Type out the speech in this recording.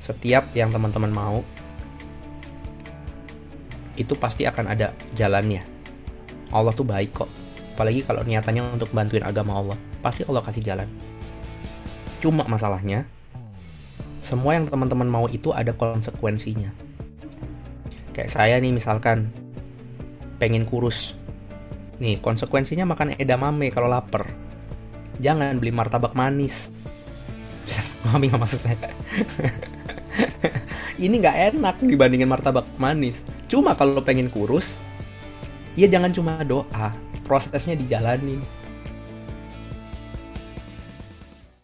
setiap yang teman-teman mau itu pasti akan ada jalannya. Allah tuh baik kok. Apalagi kalau niatannya untuk bantuin agama Allah pasti Allah kasih jalan. Cuma masalahnya semua yang teman-teman mau itu ada konsekuensinya. Kayak saya nih misalkan pengen kurus. Nih konsekuensinya makan edamame kalau lapar. Jangan beli martabak manis mami nggak maksud saya. Ini nggak enak dibandingin martabak manis. Cuma kalau pengen kurus ya jangan cuma doa prosesnya dijalanin